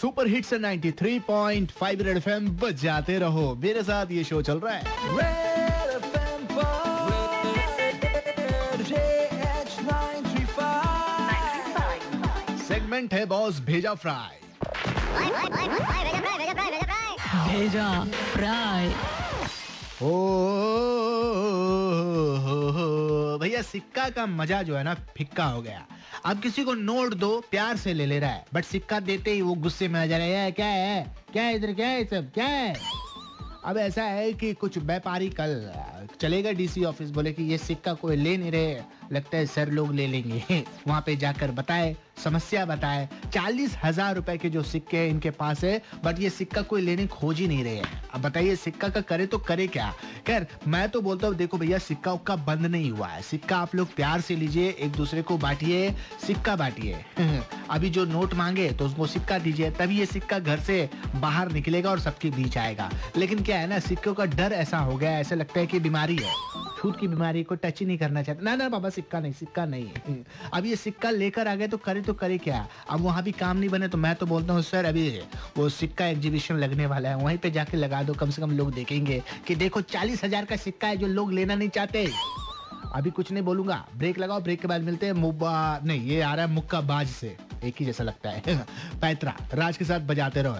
Super hit hits 93.5 Red FM बजाते रहो। मेरे साथ ये शो चल रहा है। Red FM पर JH935 सेगमेंट है बॉस भेजा फ्राई भेजा फ्राई ओ भैया सिक्का का मज़ा जो है ना फिक्का हो गया। अब किसी को नोट दो, प्यार से ले ले रहा है। बट सिक्का देते ही वो गुस्से में आ जा रहा है क्या है? क्या है इधर, क्या है सब? क्या है? अब ऐसा है कि कुछ व्यापारी कल चलेगा डीसी ऑफ़िस बोले कि ये सिक्का कोई ले नहीं रहे। लगता है सर लोग ले लेंगे। वहाँ पे जाकर बताए, समस्या बताए। चालीस हज़ार रुपए के जो सिक्के इनके पास है बट ये सिक्का कोई लेने खोज ही नहीं रहे हैं। अब बताइए, सिक्का का करे तो करे क्या? खैर, मैं तो बोलता हूँ, देखो भैया, सिक्का उक्का बंद नहीं हुआ है। सिक्का आप लोग प्यार से लीजिए, एक दूसरे को बांटिए, सिक्का बांटिए। अभी जो नोट मांगे तो उसको सिक्का दीजिए, तभी ये सिक्का घर से बाहर निकलेगा और सबके बीच आएगा। लेकिन क्या है ना, सिक्कों का डर ऐसा हो गया ऐसा लगता है कि बीमारी है। छूट की बीमारी को टच ही नहीं करना चाहते। ना ना, बाबा, सिक्का नहीं सिक्का नहीं अब ये सिक्का लेकर आ गए तो करे तो करे क्या? अब वहाँ भी काम नहीं बने तो मैं तो बोलता हूँ, सर, अभी वो सिक्का एग्जीबिशन लगने वाला है। वहीं पे जाके लगा दो, कम से कम लोग देखेंगे कि देखो चालीस हज़ार का सिक्का है जो लोग लेना नहीं चाहते। अभी कुछ नहीं बोलूँगा। ब्रेक लगाओ, ब्रेक के बाद मिलते हैं। मुब्बा, नहीं, ये आ रहा है मुक्का बाज से। एक ही जैसा लगता है। पैतरा, राज के साथ बजाते रहो।